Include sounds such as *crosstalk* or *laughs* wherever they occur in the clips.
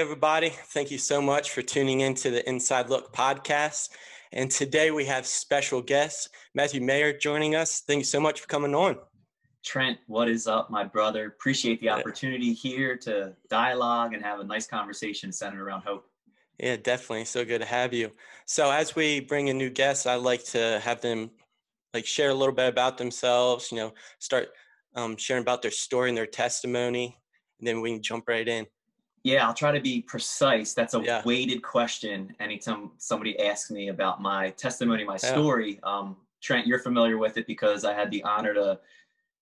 everybody. Thank you so much for tuning in to the Inside Look podcast. And today we have special guest, Matthew Maher, joining us. Thank you so much for coming on. Trent, what is up, my brother? Appreciate the opportunity here to dialogue and have a nice conversation centered around hope. Yeah, definitely. So good to have you. So as we bring in new guests, I like to have them like share a little bit about themselves, you know, start um, sharing about their story and their testimony, and then we can jump right in. Yeah, I'll try to be precise. That's a yeah. weighted question. Anytime somebody asks me about my testimony, my story, yeah. um, Trent, you're familiar with it because I had the honor to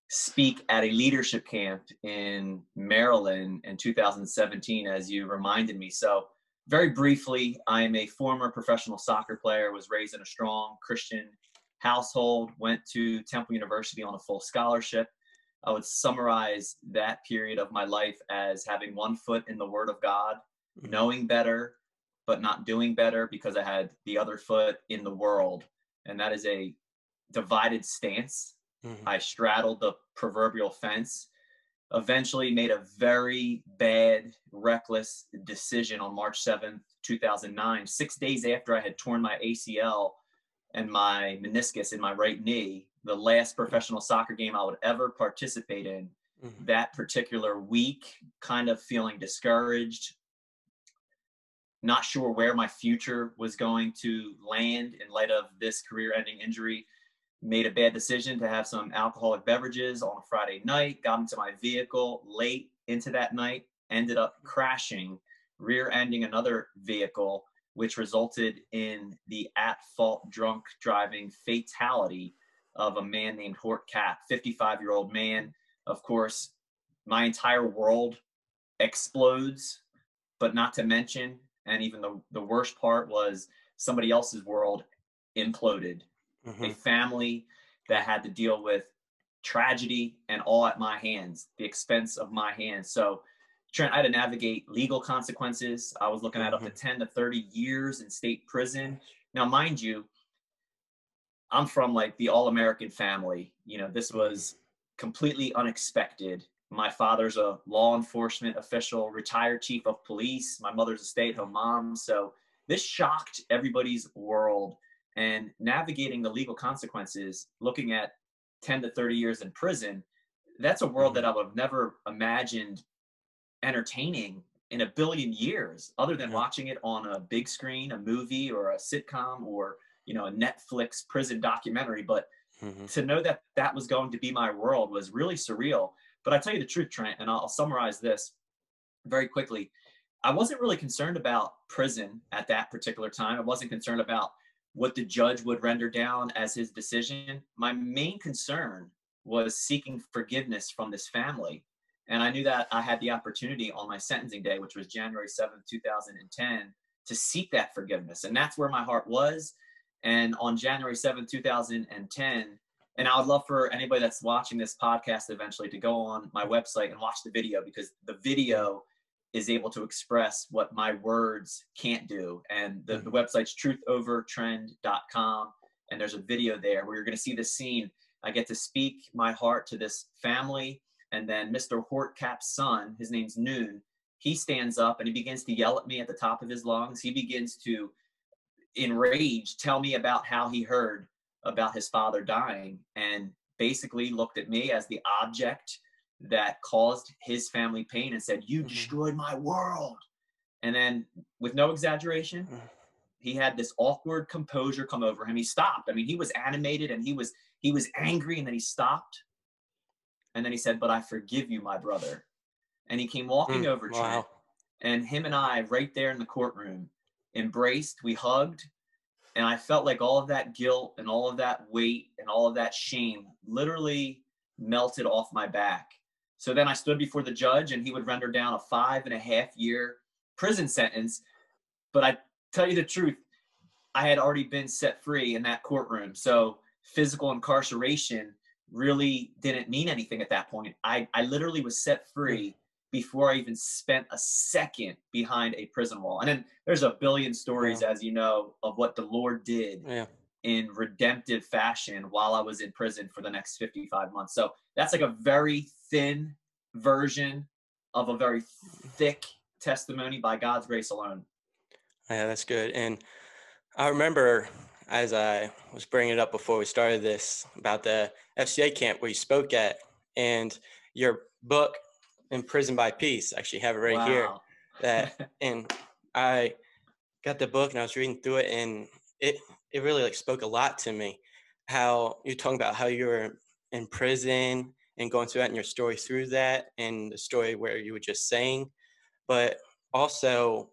speak at a leadership camp in Maryland in 2017, as you reminded me. So, very briefly, I am a former professional soccer player, was raised in a strong Christian household, went to Temple University on a full scholarship. I would summarize that period of my life as having one foot in the Word of God, mm-hmm. knowing better, but not doing better because I had the other foot in the world. And that is a divided stance. Mm-hmm. I straddled the proverbial fence, eventually made a very bad, reckless decision on March 7th, 2009, six days after I had torn my ACL and my meniscus in my right knee the last professional soccer game I would ever participate in. Mm-hmm. That particular week, kind of feeling discouraged, not sure where my future was going to land in light of this career ending injury. Made a bad decision to have some alcoholic beverages on a Friday night, got into my vehicle late into that night, ended up crashing, rear ending another vehicle, which resulted in the at fault drunk driving fatality of a man named Hong Cao, 55 year old man. Of course, my entire world explodes, but not to mention, and even the, the worst part was somebody else's world imploded. Mm-hmm. A family that had to deal with tragedy and all at my hands, the expense of my hands. So, Trent, I had to navigate legal consequences. I was looking at up to mm-hmm. 10 to 30 years in state prison. Now, mind you, I'm from like the all American family. You know, this was completely unexpected. My father's a law enforcement official, retired chief of police. My mother's a stay at home mom. So this shocked everybody's world. And navigating the legal consequences, looking at 10 to 30 years in prison, that's a world that I would have never imagined entertaining in a billion years, other than watching it on a big screen, a movie, or a sitcom, or you know a netflix prison documentary but mm-hmm. to know that that was going to be my world was really surreal. But i tell you the truth trent and i'll, I'll summarize this very quickly. I wasn't really concerned about prison at that particular time. I wasn't concerned about what the judge would render down as his decision. My main concern was seeking forgiveness from this family. And i knew that i had the opportunity on my sentencing day which was january 7th 2010 to seek that forgiveness. And that's where my heart was and on January 7th, 2010, and I would love for anybody that's watching this podcast eventually to go on my website and watch the video because the video is able to express what my words can't do. And the, the mm-hmm. website's truthovertrend.com. And there's a video there where you're going to see this scene. I get to speak my heart to this family. And then Mr. Hong Cao's son, his name's Noon, he stands up and he begins to yell at me at the top of his lungs. He begins to enraged tell me about how he heard about his father dying and basically looked at me as the object that caused his family pain and said you mm-hmm. destroyed my world. And then with no exaggeration mm. he had this awkward composure come over him. He stopped. I mean he was animated and he was he was angry and then he stopped. And then he said but i forgive you my brother. And he came walking mm, over wow. Trent, and him and i right there in the courtroom embraced, we hugged, and I felt like all of that guilt and all of that weight and all of that shame literally melted off my back. So then I stood before the judge, and he would render down a five and a half year prison sentence. But I tell you the truth, I had already been set free in that courtroom. So physical incarceration really didn't mean anything at that point. I, I literally was set free before I even spent a second behind a prison wall. And then there's a billion stories, yeah. as you know, of what the Lord did yeah. in redemptive fashion while I was in prison for the next 55 months. So that's like a very thin version of a very thick testimony by God's grace alone. Yeah, that's good. And I remember as I was bringing it up before we started this about the FCA camp where you spoke at, and your book, "Imprisoned by Peace," actually have it right wow. here. That *laughs* and I got the book and I was reading through it, and it it really like spoke a lot to me. How you're talking about how you were in prison and going through that and your story through that, and the story where you were just saying, but also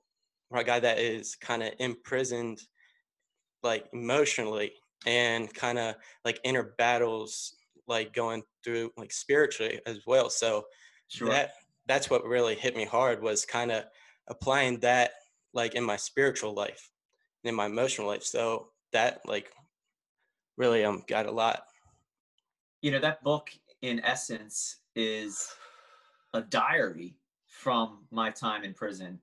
a guy that is kind of imprisoned like emotionally and kind of like inner battles like going through like spiritually as well so sure. that that's what really hit me hard was kind of applying that like in my spiritual life in my emotional life so that like really um got a lot you know that book in essence is a diary from my time in prison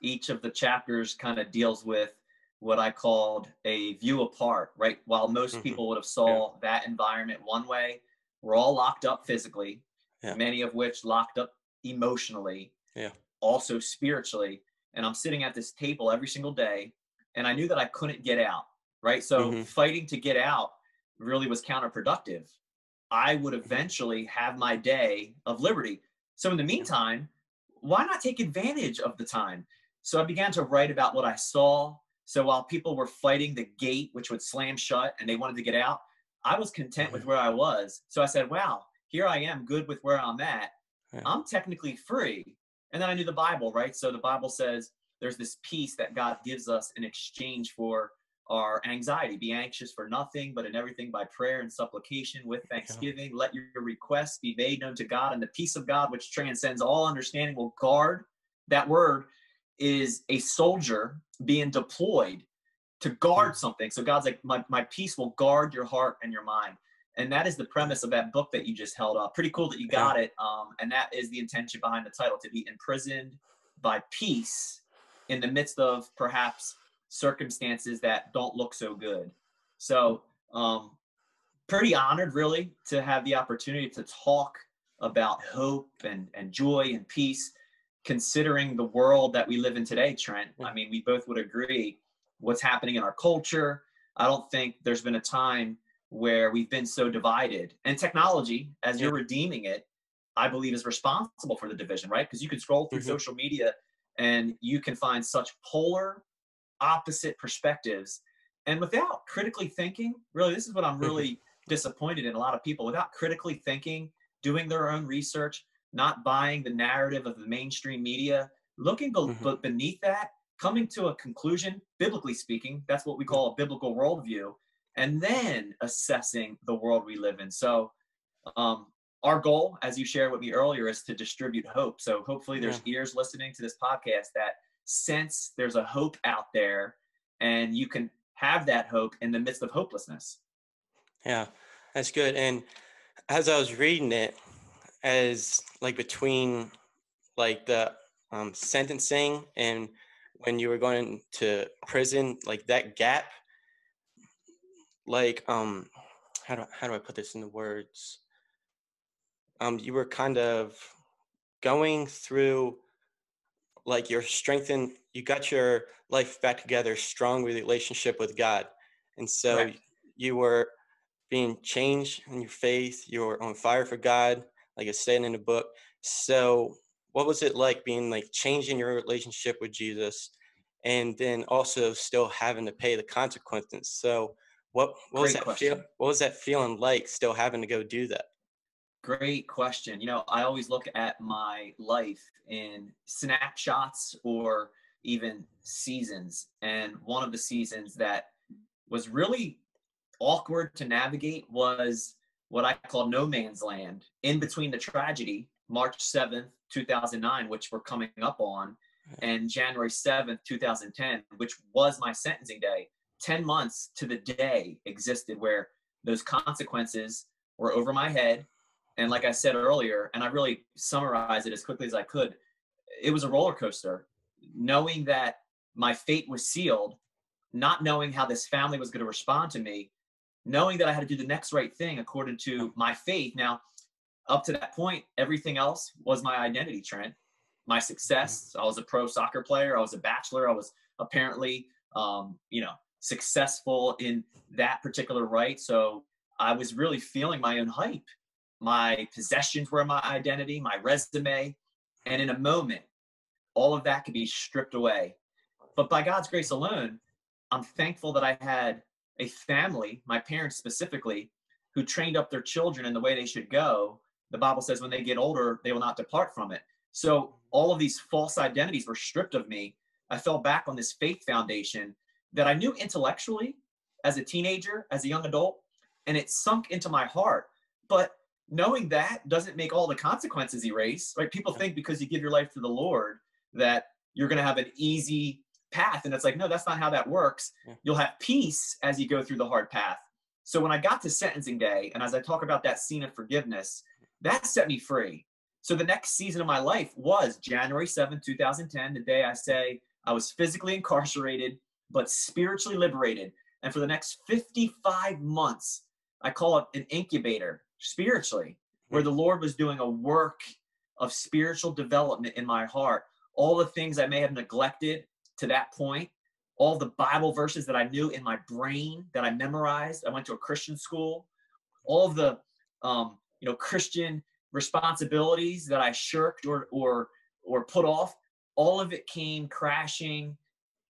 each of the chapters kind of deals with what I called a view apart, right? While most mm-hmm. people would have saw yeah. that environment one way, we're all locked up physically, yeah. many of which locked up emotionally, yeah. also spiritually. And I'm sitting at this table every single day, and I knew that I couldn't get out, right? So mm-hmm. fighting to get out really was counterproductive. I would mm-hmm. eventually have my day of liberty. So in the meantime, why not take advantage of the time? So I began to write about what I saw, so while people were fighting the gate, which would slam shut and they wanted to get out, I was content with mm-hmm. where I was. So I said, wow, here I am, good with where I'm at. Yeah. I'm technically free. And then I knew the Bible, right? So the Bible says there's this peace that God gives us in exchange for our anxiety. Be anxious for nothing, but in everything by prayer and supplication with thanksgiving. Yeah. Let your requests be made known to God, and the peace of God, which transcends all understanding, will guard that word is a soldier being deployed to guard something. So God's like, my, my peace will guard your heart and your mind. And that is the premise of that book that you just held up. Pretty cool that you got it. Um, and that is the intention behind the title to be imprisoned by peace in the midst of perhaps circumstances that don't look so good. So, um, pretty honored really to have the opportunity to talk about hope and, and joy and peace considering the world that we live in today, Trent, I mean, we both would agree what's happening in our culture. I don't think there's been a time where we've been so divided. And technology, as you're redeeming it, I believe is responsible for the division, right? Because you can scroll through mm-hmm. social media and you can find such polar, opposite perspectives. And without critically thinking, really, this is what I'm mm-hmm. really disappointed in a lot of people. Without critically thinking, doing their own research, not buying the narrative of the mainstream media, looking be- mm-hmm. beneath that, coming to a conclusion, biblically speaking, that's what we call a biblical worldview, and then assessing the world we live in. So, um, our goal, as you shared with me earlier, is to distribute hope. So, hopefully, there's yeah. ears listening to this podcast that sense there's a hope out there, and you can have that hope in the midst of hopelessness. Yeah, that's good. And as I was reading it, as like between like the um, sentencing and when you were going to prison, like that gap, like um, how do how do I put this into words? Um, you were kind of going through like your strengthened you got your life back together strong relationship with god and so right. you were being changed in your faith you were on fire for god like it's saying in the book. So what was it like being like changing your relationship with Jesus and then also still having to pay the consequences? So what, what was that feel, what was that feeling like still having to go do that? Great question. You know, I always look at my life in snapshots or even seasons. And one of the seasons that was really awkward to navigate was what I call no man's land in between the tragedy, March 7th, 2009, which we're coming up on, and January 7th, 2010, which was my sentencing day. 10 months to the day existed where those consequences were over my head. And like I said earlier, and I really summarized it as quickly as I could, it was a roller coaster. Knowing that my fate was sealed, not knowing how this family was going to respond to me, knowing that I had to do the next right thing according to my faith. Now, up to that point, everything else was my identity, Trent. my success. I was a pro soccer player. I was a bachelor. I was apparently, um, you know, successful in that particular right. So I was really feeling my own hype. My possessions were my identity, my resume. And in a moment, all of that could be stripped away. But by God's grace alone, I'm thankful that I had a family, my parents specifically, who trained up their children in the way they should go. The Bible says when they get older, they will not depart from it. So all of these false identities were stripped of me. I fell back on this faith foundation that I knew intellectually as a teenager, as a young adult, and it sunk into my heart. But knowing that doesn't make all the consequences erase, right? People think because you give your life to the Lord that you're going to have an easy path. And it's like, no, that's not how that works. Yeah. You'll have peace as you go through the hard path. So when I got to sentencing day, and as I talk about that scene of forgiveness, that set me free. So the next season of my life was January 7, 2010, the day I say I was physically incarcerated, but spiritually liberated. And for the next 55 months, I call it an incubator spiritually, where the Lord was doing a work of spiritual development in my heart. All the things I may have neglected to that point, all the Bible verses that I knew in my brain that I memorized. I went to a Christian school. All of the um, you know Christian responsibilities that I shirked or or or put off, all of it came crashing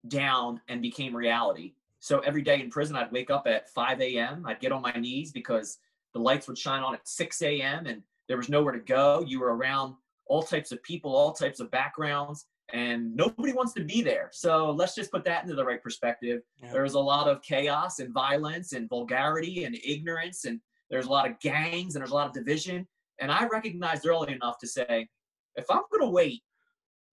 down and became reality. So every day in prison, I'd wake up at 5 a.m. I'd get on my knees because the lights would shine on at 6 a.m. and there was nowhere to go. You were around all types of people, all types of backgrounds, and nobody wants to be there. So let's just put that into the right perspective. Yeah. There's a lot of chaos and violence and vulgarity and ignorance, and there's a lot of gangs and there's a lot of division. And I recognized early enough to say, if I'm going to wait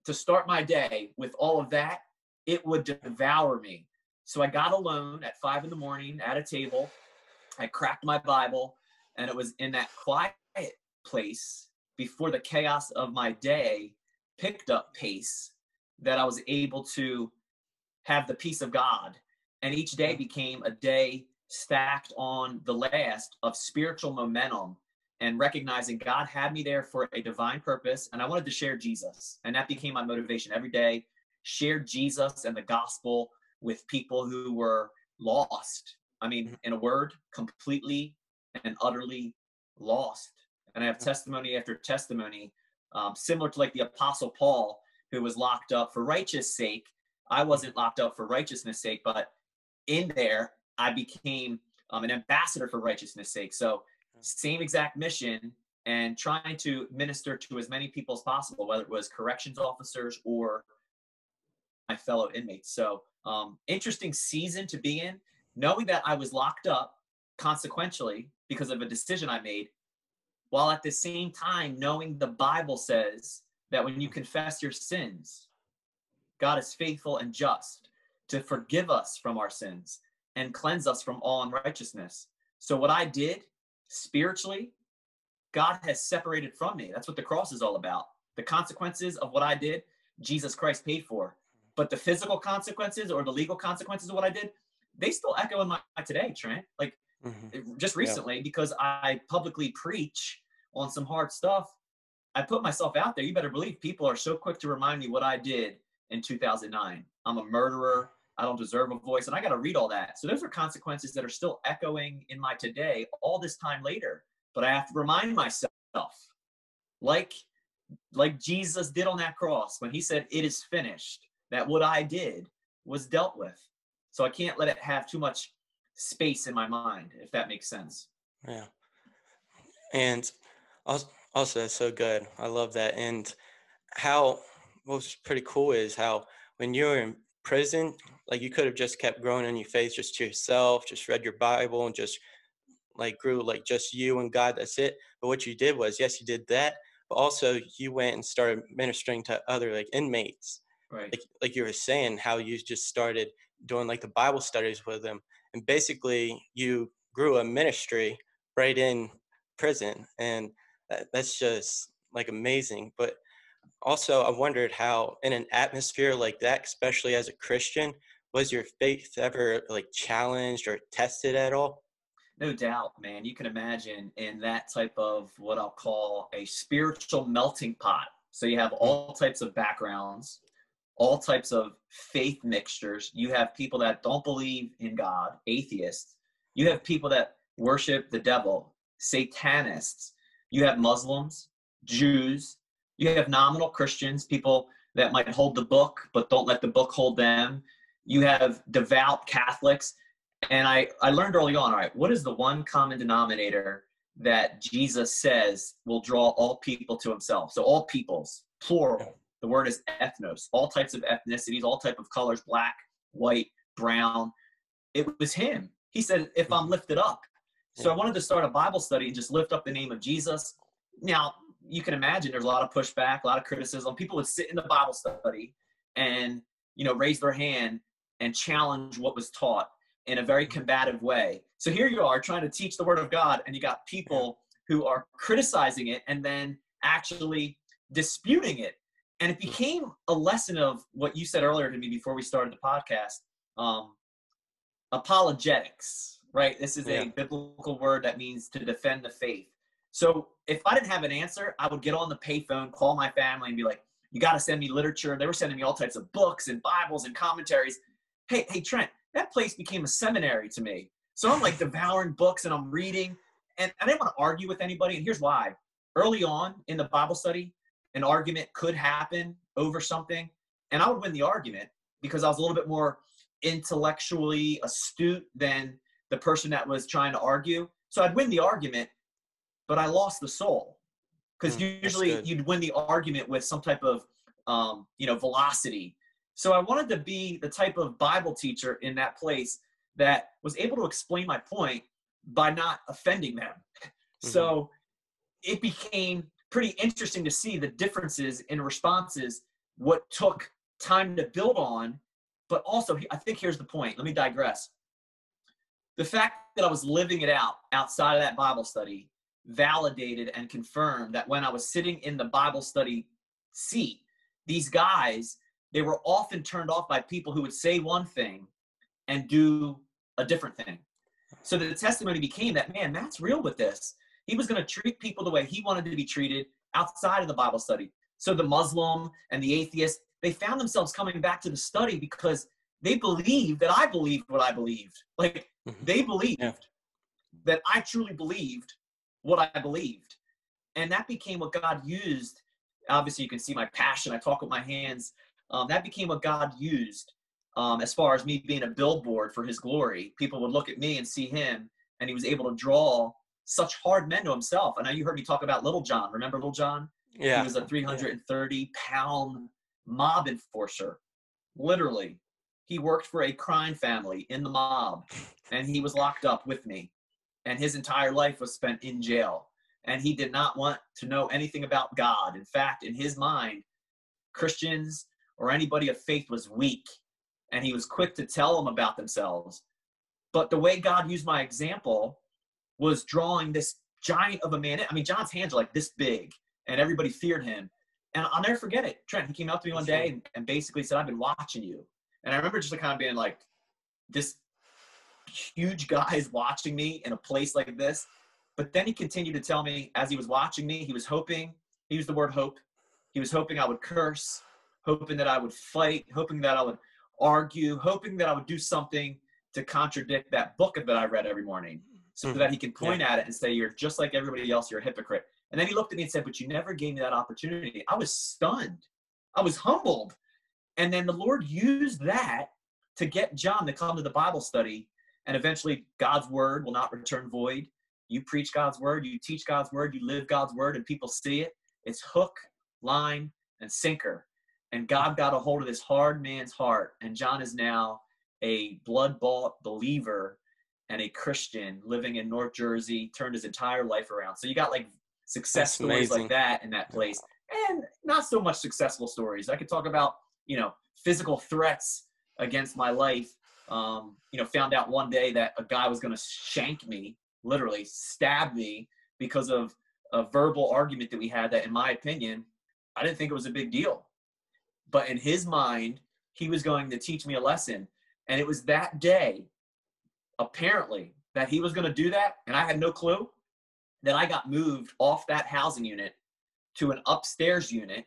to start my day with all of that, it would devour me. So I got alone at five in the morning at a table. I cracked my Bible, and it was in that quiet place before the chaos of my day picked up pace that I was able to have the peace of God. And each day became a day stacked on the last of spiritual momentum and recognizing God had me there for a divine purpose. And I wanted to share Jesus. And that became my motivation every day. Share Jesus and the gospel with people who were lost. I mean, mm-hmm. in a word, completely and utterly lost. And I have testimony after testimony um, similar to like the Apostle Paul, who was locked up for righteous sake. I wasn't locked up for righteousness sake, but in there, I became um, an ambassador for righteousness sake. So, same exact mission and trying to minister to as many people as possible, whether it was corrections officers or my fellow inmates. So, um, interesting season to be in, knowing that I was locked up consequentially because of a decision I made, while at the same time knowing the Bible says that when you confess your sins, God is faithful and just to forgive us from our sins and cleanse us from all unrighteousness. So, what I did spiritually, God has separated from me. That's what the cross is all about. The consequences of what I did, Jesus Christ paid for. But the physical consequences or the legal consequences of what I did, they still echo in my today, Trent. Like mm-hmm. just recently, yeah. because I publicly preach on some hard stuff, I put myself out there. You better believe people are so quick to remind me what I did in 2009. I'm a murderer. I don't deserve a voice. And I got to read all that. So those are consequences that are still echoing in my today all this time later. But I have to remind myself, like, like Jesus did on that cross when he said, It is finished, that what I did was dealt with. So I can't let it have too much space in my mind, if that makes sense. Yeah. And also, that's so good. I love that. And how what's pretty cool is how when you're in prison, like you could have just kept growing in your faith just to yourself, just read your Bible and just like grew like just you and God. That's it. But what you did was, yes, you did that, but also you went and started ministering to other like inmates. Right. Like like you were saying, how you just started doing like the Bible studies with them, and basically you grew a ministry right in prison, and that, that's just like amazing. But also, I wondered how, in an atmosphere like that, especially as a Christian, was your faith ever like challenged or tested at all? No doubt, man. You can imagine in that type of what I'll call a spiritual melting pot. So you have hmm. all types of backgrounds, all types of faith mixtures. You have people that don't believe in God, atheists. You have people that worship the devil, satanists. You have Muslims, Jews. You have nominal Christians, people that might hold the book but don't let the book hold them. You have devout Catholics. And I, I learned early on all right, what is the one common denominator that Jesus says will draw all people to himself? So, all peoples, plural. The word is ethnos, all types of ethnicities, all type of colors, black, white, brown. It was him. He said, if I'm lifted up. So I wanted to start a Bible study and just lift up the name of Jesus. Now, you can imagine there's a lot of pushback, a lot of criticism. People would sit in the Bible study and, you know, raise their hand and challenge what was taught in a very combative way. So here you are trying to teach the word of God and you got people who are criticizing it and then actually disputing it and it became a lesson of what you said earlier to me before we started the podcast um, apologetics right? This is yeah. a biblical word that means to defend the faith. So if i didn't have an answer i would get on the payphone call my family and be like you got to send me literature. They were sending me all types of books and bibles and commentaries. Hey hey trent that place became a seminary to me. So i'm like *laughs* devouring books and i'm reading. And i didn't want to argue with anybody and here's why. Early on in the bible study an argument could happen over something, and I would win the argument because I was a little bit more intellectually astute than the person that was trying to argue. So I'd win the argument, but I lost the soul because mm, usually you'd win the argument with some type of um, you know velocity. So I wanted to be the type of Bible teacher in that place that was able to explain my point by not offending them. *laughs* Mm-hmm. So it became pretty interesting to see the differences in responses, what took time to build on. But also, I think here's the point. Let me digress. The fact that I was living it out outside of that Bible study validated and confirmed that when I was sitting in the Bible study seat, these guys, they were often turned off by people who would say one thing and do a different thing. So the testimony became that, man, Matt's real with this. He was going to treat people the way he wanted to be treated outside of the Bible study. So the Muslim and the atheist, they found themselves coming back to the study because they believed that I believed what I believed. Like mm-hmm. they believed yeah. that I truly believed what I believed. And that became what God used. Obviously, you can see my passion. I talk with my hands. Um, that became what God used um, as far as me being a billboard for his glory. People would look at me and see him, and he was able to draw such hard men to himself. I know you heard me talk about Little John. Remember Little John? Yeah. He was a 330 pound mob enforcer. Literally. He worked for a crime family in the mob and he was locked up with me. And his entire life was spent in jail. And he did not want to know anything about God. In fact, in his mind, Christians or anybody of faith was weak. And he was quick to tell them about themselves. But the way God used my example was drawing this giant of a man. I mean, John's hands are like this big, and everybody feared him. And I'll never forget it. Trent, he came up to me one day and, and basically said, I've been watching you. And I remember just like kind of being like, this huge guy is watching me in a place like this. But then he continued to tell me as he was watching me, he was hoping, he used the word hope. He was hoping I would curse, hoping that I would fight, hoping that I would argue, hoping that I would do something to contradict that book that I read every morning so mm-hmm. that he can point yeah. at it and say, You're just like everybody else, you're a hypocrite. And then he looked at me and said, But you never gave me that opportunity. I was stunned. I was humbled. And then the Lord used that to get John to come to the Bible study. And eventually, God's word will not return void. You preach God's word, you teach God's word, you live God's word, and people see it. It's hook, line, and sinker. And God got a hold of this hard man's heart. And John is now a blood bought believer and a Christian living in North Jersey turned his entire life around. So you got like success That's stories amazing. like that in that place, and not so much successful stories. I could talk about you know physical threats against my life. Um, you know, found out one day that a guy was going to shank me, literally stab me because of a verbal argument that we had. That, in my opinion, I didn't think it was a big deal, but in his mind, he was going to teach me a lesson. And it was that day apparently that he was going to do that, and I had no clue, that I got moved off that housing unit to an upstairs unit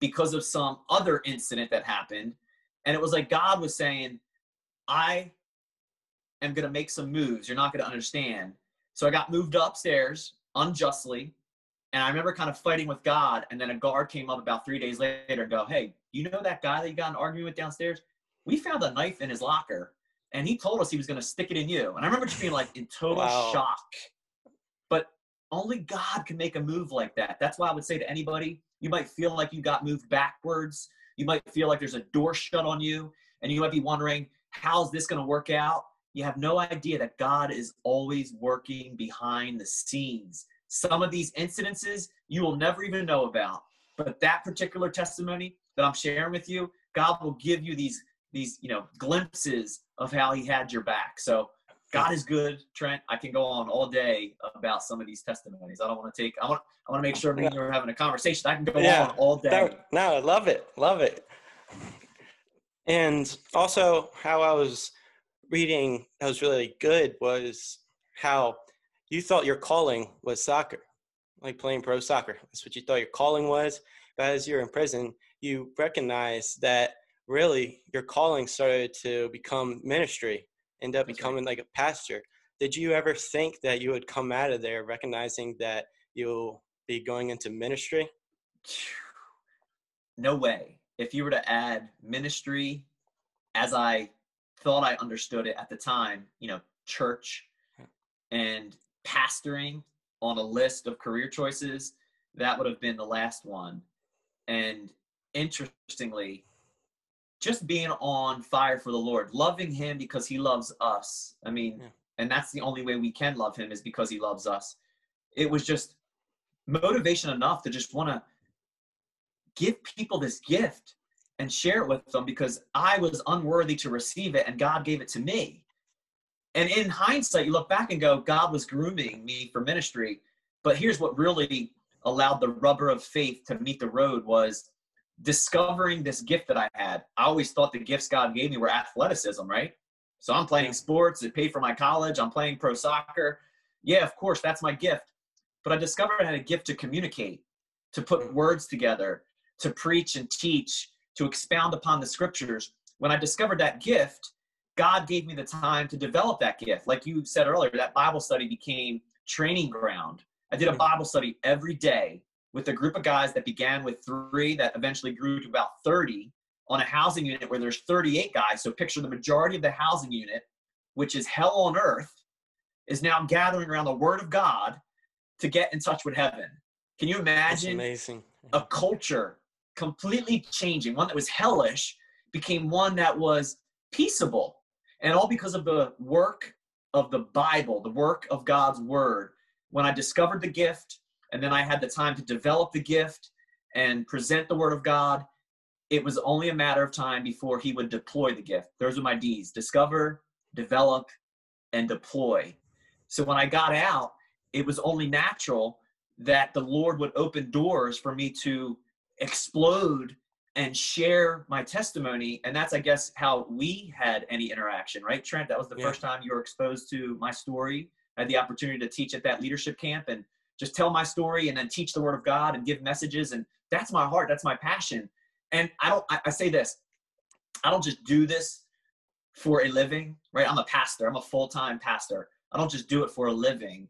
because of some other incident that happened. And it was like God was saying, I am going to make some moves. You're not going to understand. So I got moved upstairs unjustly. And I remember kind of fighting with God. And then a guard came up about three days later and go, Hey, you know that guy that you got an argument with downstairs? We found a knife in his locker and he told us he was going to stick it in you. And I remember just being like in total wow. shock. But only God can make a move like that. That's why I would say to anybody, you might feel like you got moved backwards. You might feel like there's a door shut on you, and you might be wondering, how's this going to work out? You have no idea that God is always working behind the scenes. Some of these incidences you will never even know about. But that particular testimony that I'm sharing with you, God will give you these these you know glimpses of how he had your back. So God is good, Trent. I can go on all day about some of these testimonies. I don't want to take. I want. I want to make sure me and you are having a conversation. I can go yeah. on all day. No, I love it. Love it. And also, how I was reading that was really good was how you thought your calling was soccer, like playing pro soccer. That's what you thought your calling was. But as you're in prison, you recognize that really your calling started to become ministry, end up That's becoming right. like a pastor. Did you ever think that you would come out of there recognizing that you'll be going into ministry? *sighs* No way. If you were to add ministry as I thought I understood it at the time, you know, church and pastoring on a list of career choices, that would have been the last one. And interestingly, just being on fire for the Lord, loving Him because He loves us. I mean, yeah. and that's the only way we can love Him is because He loves us. It was just motivation enough to just want to give people this gift and share it with them because I was unworthy to receive it and God gave it to me. And in hindsight, you look back and go, God was grooming me for ministry. But here's what really allowed the rubber of faith to meet the road was discovering this gift that I had. I always thought the gifts God gave me were athleticism, right? So I'm playing sports, it paid for my college, I'm playing pro soccer. Yeah, of course, that's my gift. But I discovered I had a gift to communicate, to put words together, to preach and teach, to expound upon the scriptures. When I discovered that gift, God gave me the time to develop that gift. Like you said earlier, that Bible study became training ground. I did a. Bible study every day with a group of guys that began with three that eventually grew to about 30 on a housing unit where there's 38 guys. So picture the majority of the housing unit, which is hell on earth, is now gathering around the word of God to get in touch with heaven. Can you imagine amazing. a culture completely changing? One that was hellish became one that was peaceable. And all because of the work of the Bible, the work of God's word. When I discovered the gift, and then I had the time to develop the gift and present the word of God. It was only a matter of time before he would deploy the gift. Those are my D's discover, develop, and deploy. So when I got out, it was only natural that the Lord would open doors for me to explode and share my testimony. And that's, I guess, how we had any interaction, right, Trent? That was the yeah. first time you were exposed to my story. I had the opportunity to teach at that leadership camp. And just tell my story and then teach the word of God and give messages. And that's my heart. That's my passion. And I don't, I, I say this, I don't just do this for a living, right? I'm a pastor. I'm a full-time pastor. I don't just do it for a living.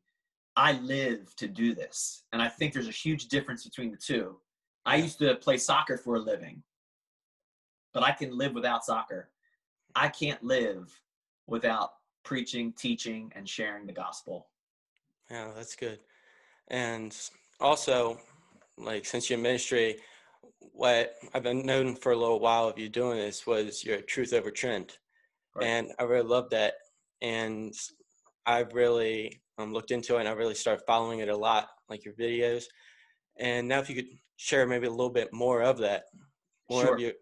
I live to do this. And I think there's a huge difference between the two. I used to play soccer for a living, but I can live without soccer. I can't live without preaching, teaching, and sharing the gospel. Yeah, that's good. And also, like since your ministry, what I've been known for a little while of you doing this was your truth over trend. Right. And I really love that. And I've really um, looked into it and I really started following it a lot, like your videos. And now if you could share maybe a little bit more of that, more sure. of your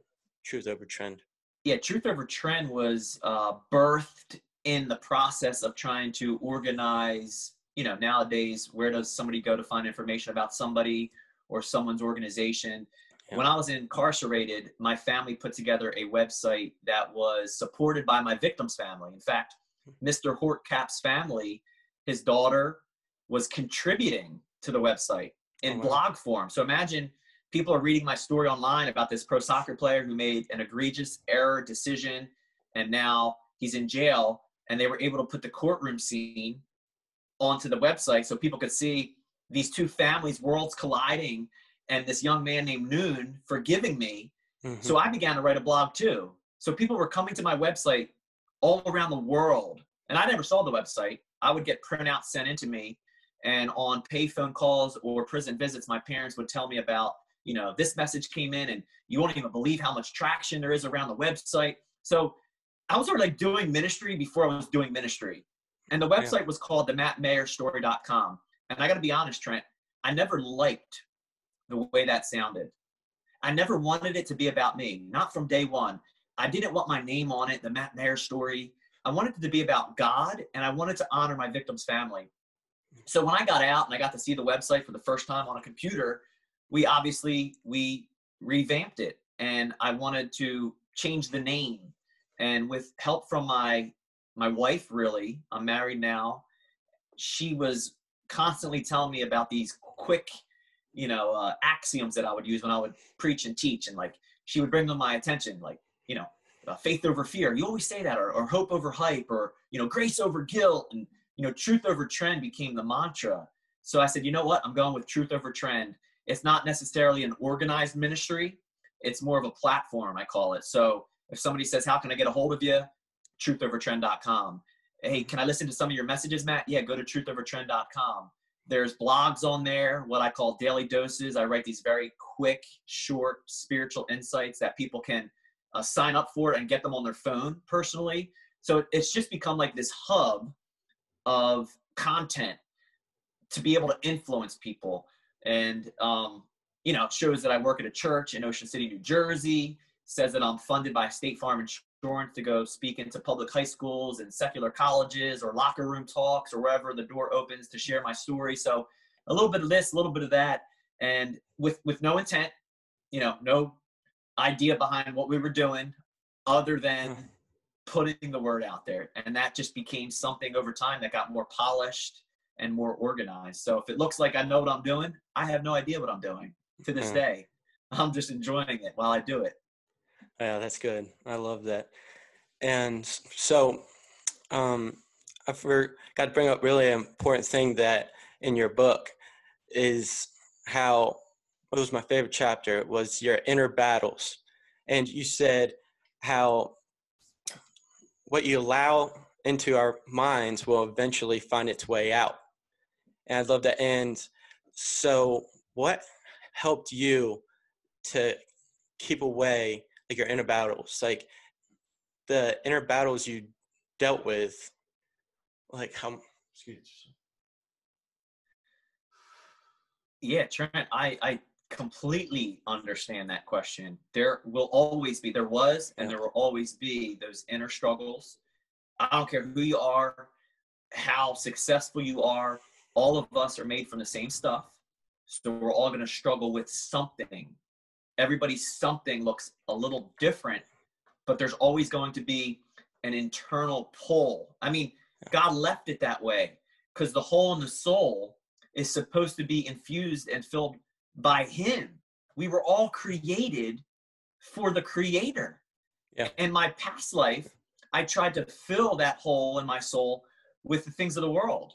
truth over trend. Yeah, truth over trend was uh, birthed in the process of trying to organize you know nowadays where does somebody go to find information about somebody or someone's organization yeah. when i was incarcerated my family put together a website that was supported by my victim's family in fact mr hong cao's family his daughter was contributing to the website in oh, wow. blog form so imagine people are reading my story online about this pro soccer player who made an egregious error decision and now he's in jail and they were able to put the courtroom scene onto the website so people could see these two families worlds colliding and this young man named noon forgiving me. Mm-hmm. so i began to write a blog too. So people were coming to my website all around the world and i never saw the website. I would get printouts sent into me and on payphone calls or prison visits my parents would tell me about you know this message came in and you won't even believe how much traction there is around the website. So i was sort of like doing ministry before i was doing ministry and the website yeah. was called the mattmaherstory.com and i got to be honest trent i never liked the way that sounded. I never wanted it to be about me not from day one. I didn't want my name on it the matt maher story. I wanted it to be about god and i wanted to honor my victim's family. So when i got out and i got to see the website for the first time on a computer we obviously we revamped it. And i wanted to change the name. And with help from my my wife really i'm married now she was constantly telling me about these quick you know uh, axioms that i would use when i would preach and teach and like she would bring them my attention like you know uh, faith over fear you always say that or, or hope over hype or you know grace over guilt and you know truth over trend became the mantra. So i said you know what? I'm going with truth over trend. It's not necessarily an organized ministry it's more of a platform i call it. So if somebody says how can i get a hold of you truthovertrend.com hey can i listen to some of your messages matt? Yeah go to truthovertrend.com there's blogs on there what i call daily doses. I write these very quick short spiritual insights that people can uh, sign up for and get them on their phone personally. So it's just become like this hub of content to be able to influence people. And um, you know, shows that I work at a church in Ocean City, New Jersey. Says that I'm funded by State Farm To go speak into public high schools and secular colleges or locker room talks or wherever the door opens to share my story. So a little bit of this, a little bit of that, and with with no intent, you know, no idea behind what we were doing other than hmm. putting the word out there. And that just became something over time that got more polished and more organized. So if it looks like I know what I'm doing, I have no idea what I'm doing to this mm. day. I'm just enjoying it while I do it. Yeah, that's good. I love that. And so, um, I forgot to bring up really an important thing that in your book is how what was my favorite chapter was your inner battles, and you said how what you allow into our minds will eventually find its way out and I'd love to end. So, what helped you to keep away like your inner battles, like the inner battles you dealt with, like how? Excuse. Yeah, Trent, I I completely understand that question. There will always be, there was, and there will always be those inner struggles. I don't care who you are, how successful you are, all of us are made from the same stuff. So we're all going to struggle with something. Everybody's something looks a little different, but there's always going to be an internal pull. I mean, God left it that way because the hole in the soul is supposed to be infused and filled by Him. We were all created for the Creator. Yeah. In my past life, I tried to fill that hole in my soul with the things of the world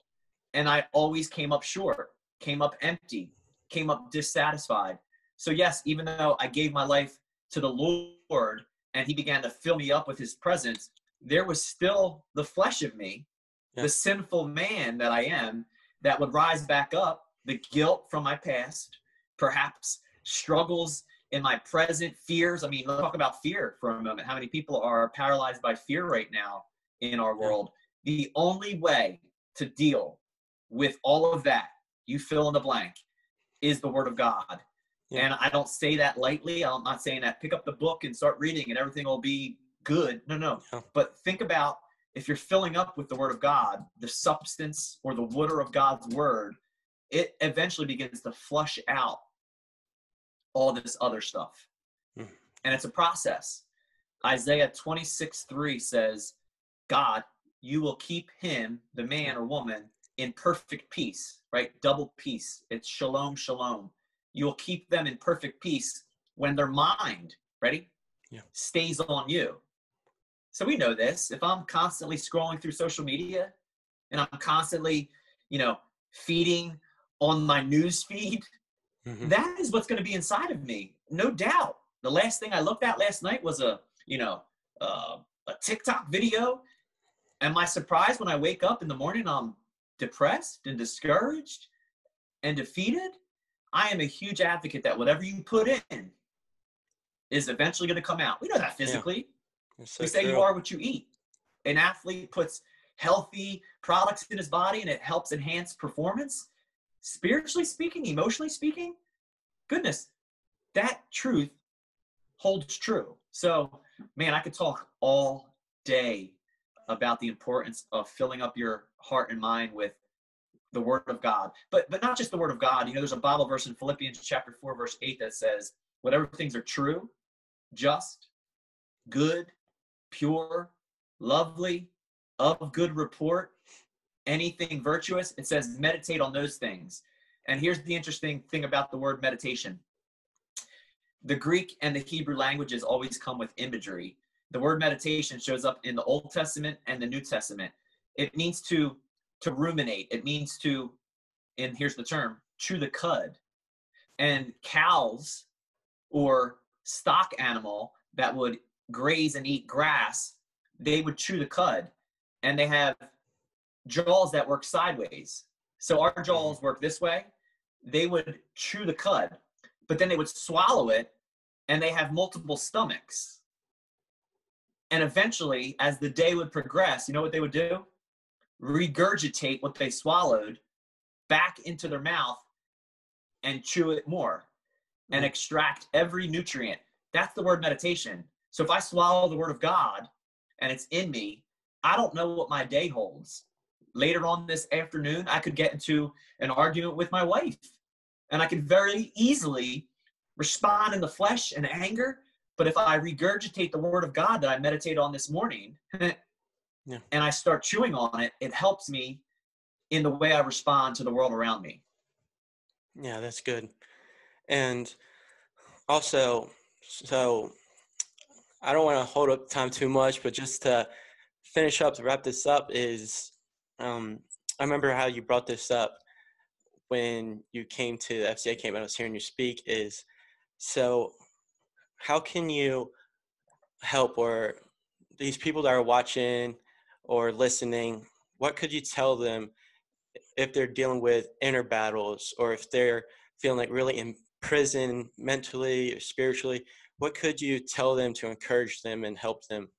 and I always came up short, came up empty, came up dissatisfied. So, yes, even though I gave my life to the Lord and He began to fill me up with His presence, there was still the flesh of me, yeah. the sinful man that I am, that would rise back up, the guilt from my past, perhaps struggles in my present, fears. I mean, let's talk about fear for a moment. How many people are paralyzed by fear right now in our world? The only way to deal with all of that, you fill in the blank, is the Word of God. Yeah. And I don't say that lightly. I'm not saying that pick up the book and start reading and everything will be good. No, no. Yeah. But think about if you're filling up with the Word of God, the substance or the water of God's Word, it eventually begins to flush out all this other stuff. Mm. And it's a process. Isaiah 26 3 says, God, you will keep him, the man or woman, in perfect peace, right? Double peace. It's shalom, shalom. You'll keep them in perfect peace when their mind, ready? Yeah. Stays on you. So we know this. If I'm constantly scrolling through social media and I'm constantly, you know, feeding on my news feed, mm-hmm. that is what's going to be inside of me. No doubt. The last thing I looked at last night was a, you know, uh, a TikTok video. Am I surprised when I wake up in the morning I'm depressed and discouraged and defeated? I am a huge advocate that whatever you put in is eventually going to come out. We know that physically. Yeah. So we say true. you are what you eat. An athlete puts healthy products in his body and it helps enhance performance. Spiritually speaking, emotionally speaking, goodness, that truth holds true. So, man, I could talk all day about the importance of filling up your heart and mind with the word of God. But but not just the word of God. You know, there's a Bible verse in Philippians chapter 4 verse 8 that says, "Whatever things are true, just, good, pure, lovely, of good report, anything virtuous, it says meditate on those things." And here's the interesting thing about the word meditation. The Greek and the Hebrew languages always come with imagery. The word meditation shows up in the Old Testament and the New Testament. It means to to ruminate. It means to, and here's the term, chew the cud. And cows or stock animal that would graze and eat grass, they would chew the cud. And they have jaws that work sideways. So our mm-hmm. jaws work this way. They would chew the cud, but then they would swallow it and they have multiple stomachs. And eventually, as the day would progress, you know what they would do? Regurgitate what they swallowed back into their mouth and chew it more and mm. extract every nutrient. That's the word meditation. So if I swallow the word of God and it's in me, I don't know what my day holds. Later on this afternoon, I could get into an argument with my wife and I could very easily respond in the flesh and anger. But if I regurgitate the word of God that I meditate on this morning, *laughs* yeah. and I start chewing on it, it helps me in the way I respond to the world around me. Yeah, that's good. And also, so I don't want to hold up time too much, but just to finish up to wrap this up is um, I remember how you brought this up when you came to the FCA camp and I was hearing you speak is so how can you help or these people that are watching or listening, what could you tell them if they're dealing with inner battles or if they're feeling like really in prison mentally or spiritually? What could you tell them to encourage them and help them?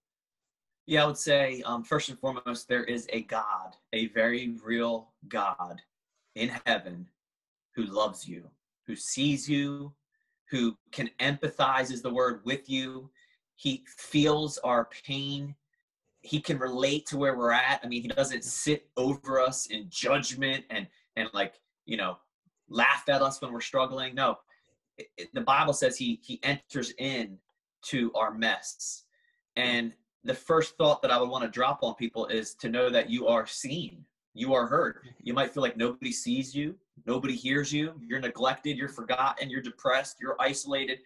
Yeah, I would say um, first and foremost, there is a God, a very real God in heaven who loves you, who sees you, who can empathize, is the word, with you. He feels our pain he can relate to where we're at. I mean, he doesn't sit over us in judgment and and like you know laugh at us when we're struggling. No, it, it, the Bible says he he enters in to our mess. And the first thought that I would want to drop on people is to know that you are seen, you are heard. You might feel like nobody sees you, nobody hears you, you're neglected, you're forgotten, you're depressed, you're isolated.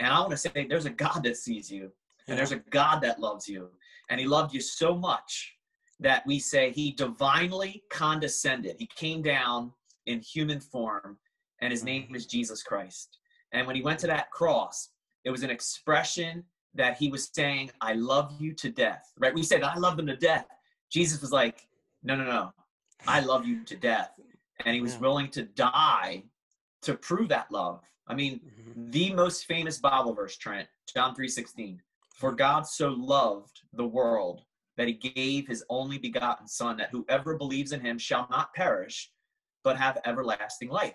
And I want to say there's a God that sees you, and there's a God that loves you and he loved you so much that we say he divinely condescended. He came down in human form, and his name is Jesus Christ. And when he went to that cross, it was an expression that he was saying, I love you to death, right? We said, I love them to death. Jesus was like, No, no, no, I love you to death. And he was willing to die to prove that love. I mean, mm-hmm. the most famous Bible verse, Trent, John 3 16. For God so loved the world that he gave his only begotten Son, that whoever believes in him shall not perish, but have everlasting life.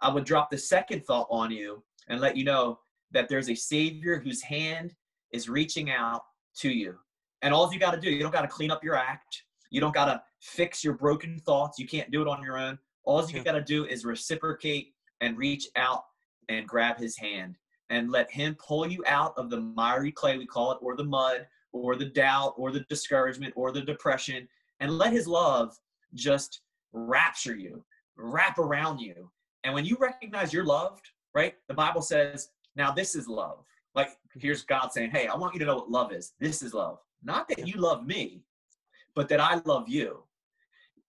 I would drop the second thought on you and let you know that there's a Savior whose hand is reaching out to you. And all you got to do, you don't got to clean up your act. You don't got to fix your broken thoughts. You can't do it on your own. All you got to do is reciprocate and reach out and grab his hand and let him pull you out of the miry clay, we call it, or the mud, or the doubt, or the discouragement, or the depression, and let his love just rapture you, wrap around you, And when you recognize you're loved, right? The Bible says, now this is love. Like here's God saying, hey, I want you to know what love is. This is love. Not that you love me, but that I love you.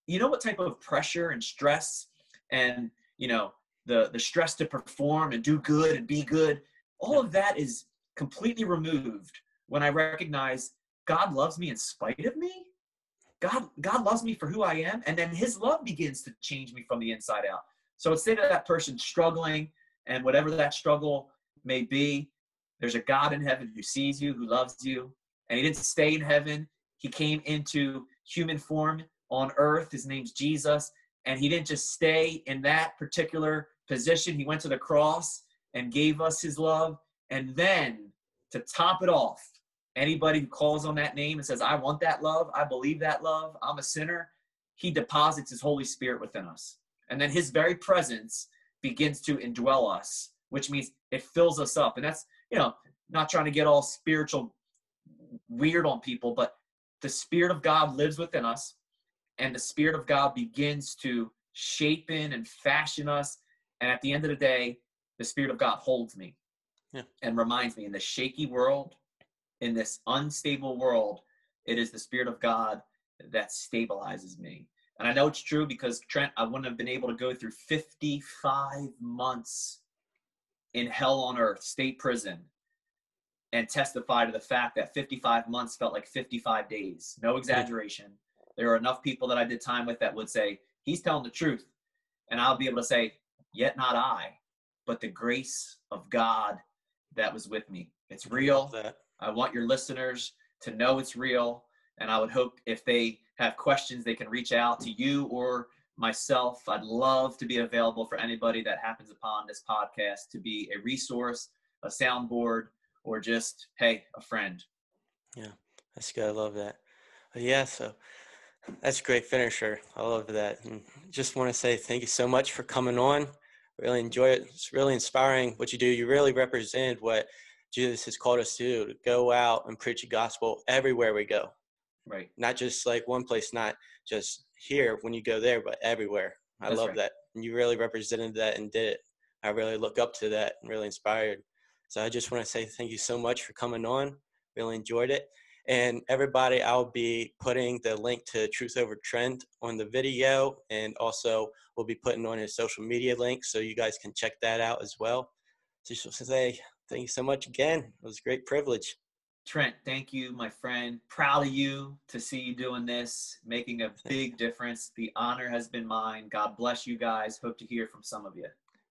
You know what type of pressure and stress and, you know, the the stress to perform and do good and be good, all of that is completely removed when I recognize God loves me in spite of me. God, God loves me for who I am, and then His love begins to change me from the inside out. So instead of that person struggling, and whatever that struggle may be, there's a God in heaven who sees you, who loves you, and He didn't stay in heaven. He came into human form on earth. His name's Jesus, and He didn't just stay in that particular position. He went to the cross and gave us His love, and then to top it off, Anybody who calls on that name and says, I want that love, I believe that love, I'm a sinner, he deposits his Holy Spirit within us. And then his very presence begins to indwell us, which means it fills us up. And that's, you know, not trying to get all spiritual weird on people, but the Spirit of God lives within us, and the Spirit of God begins to shape in and fashion us. And at the end of the day, the Spirit of God holds me yeah. and reminds me in the shaky world, in this unstable world, it is the Spirit of God that stabilizes me. And I know it's true because Trent, I wouldn't have been able to go through 55 months in hell on earth, state prison, and testify to the fact that 55 months felt like 55 days. No exaggeration. There are enough people that I did time with that would say, He's telling the truth. And I'll be able to say, Yet not I, but the grace of God that was with me. It's real. I want your listeners to know it's real. And I would hope if they have questions, they can reach out to you or myself. I'd love to be available for anybody that happens upon this podcast to be a resource, a soundboard, or just, hey, a friend. Yeah, that's good. I love that. Yeah, so that's a great finisher. I love that. And just want to say thank you so much for coming on. Really enjoy it. It's really inspiring what you do. You really represent what Jesus has called us to do, to go out and preach the gospel everywhere we go. Right. Not just like one place, not just here when you go there, but everywhere. I That's love right. that. And you really represented that and did it. I really look up to that and really inspired. So I just want to say thank you so much for coming on. Really enjoyed it. And everybody, I'll be putting the link to Truth Over Trend on the video, and also we'll be putting on his social media link so you guys can check that out as well. So just to say Thank you so much again. It was a great privilege. Trent, thank you, my friend. Proud of you to see you doing this, making a big difference. The honor has been mine. God bless you guys. Hope to hear from some of you.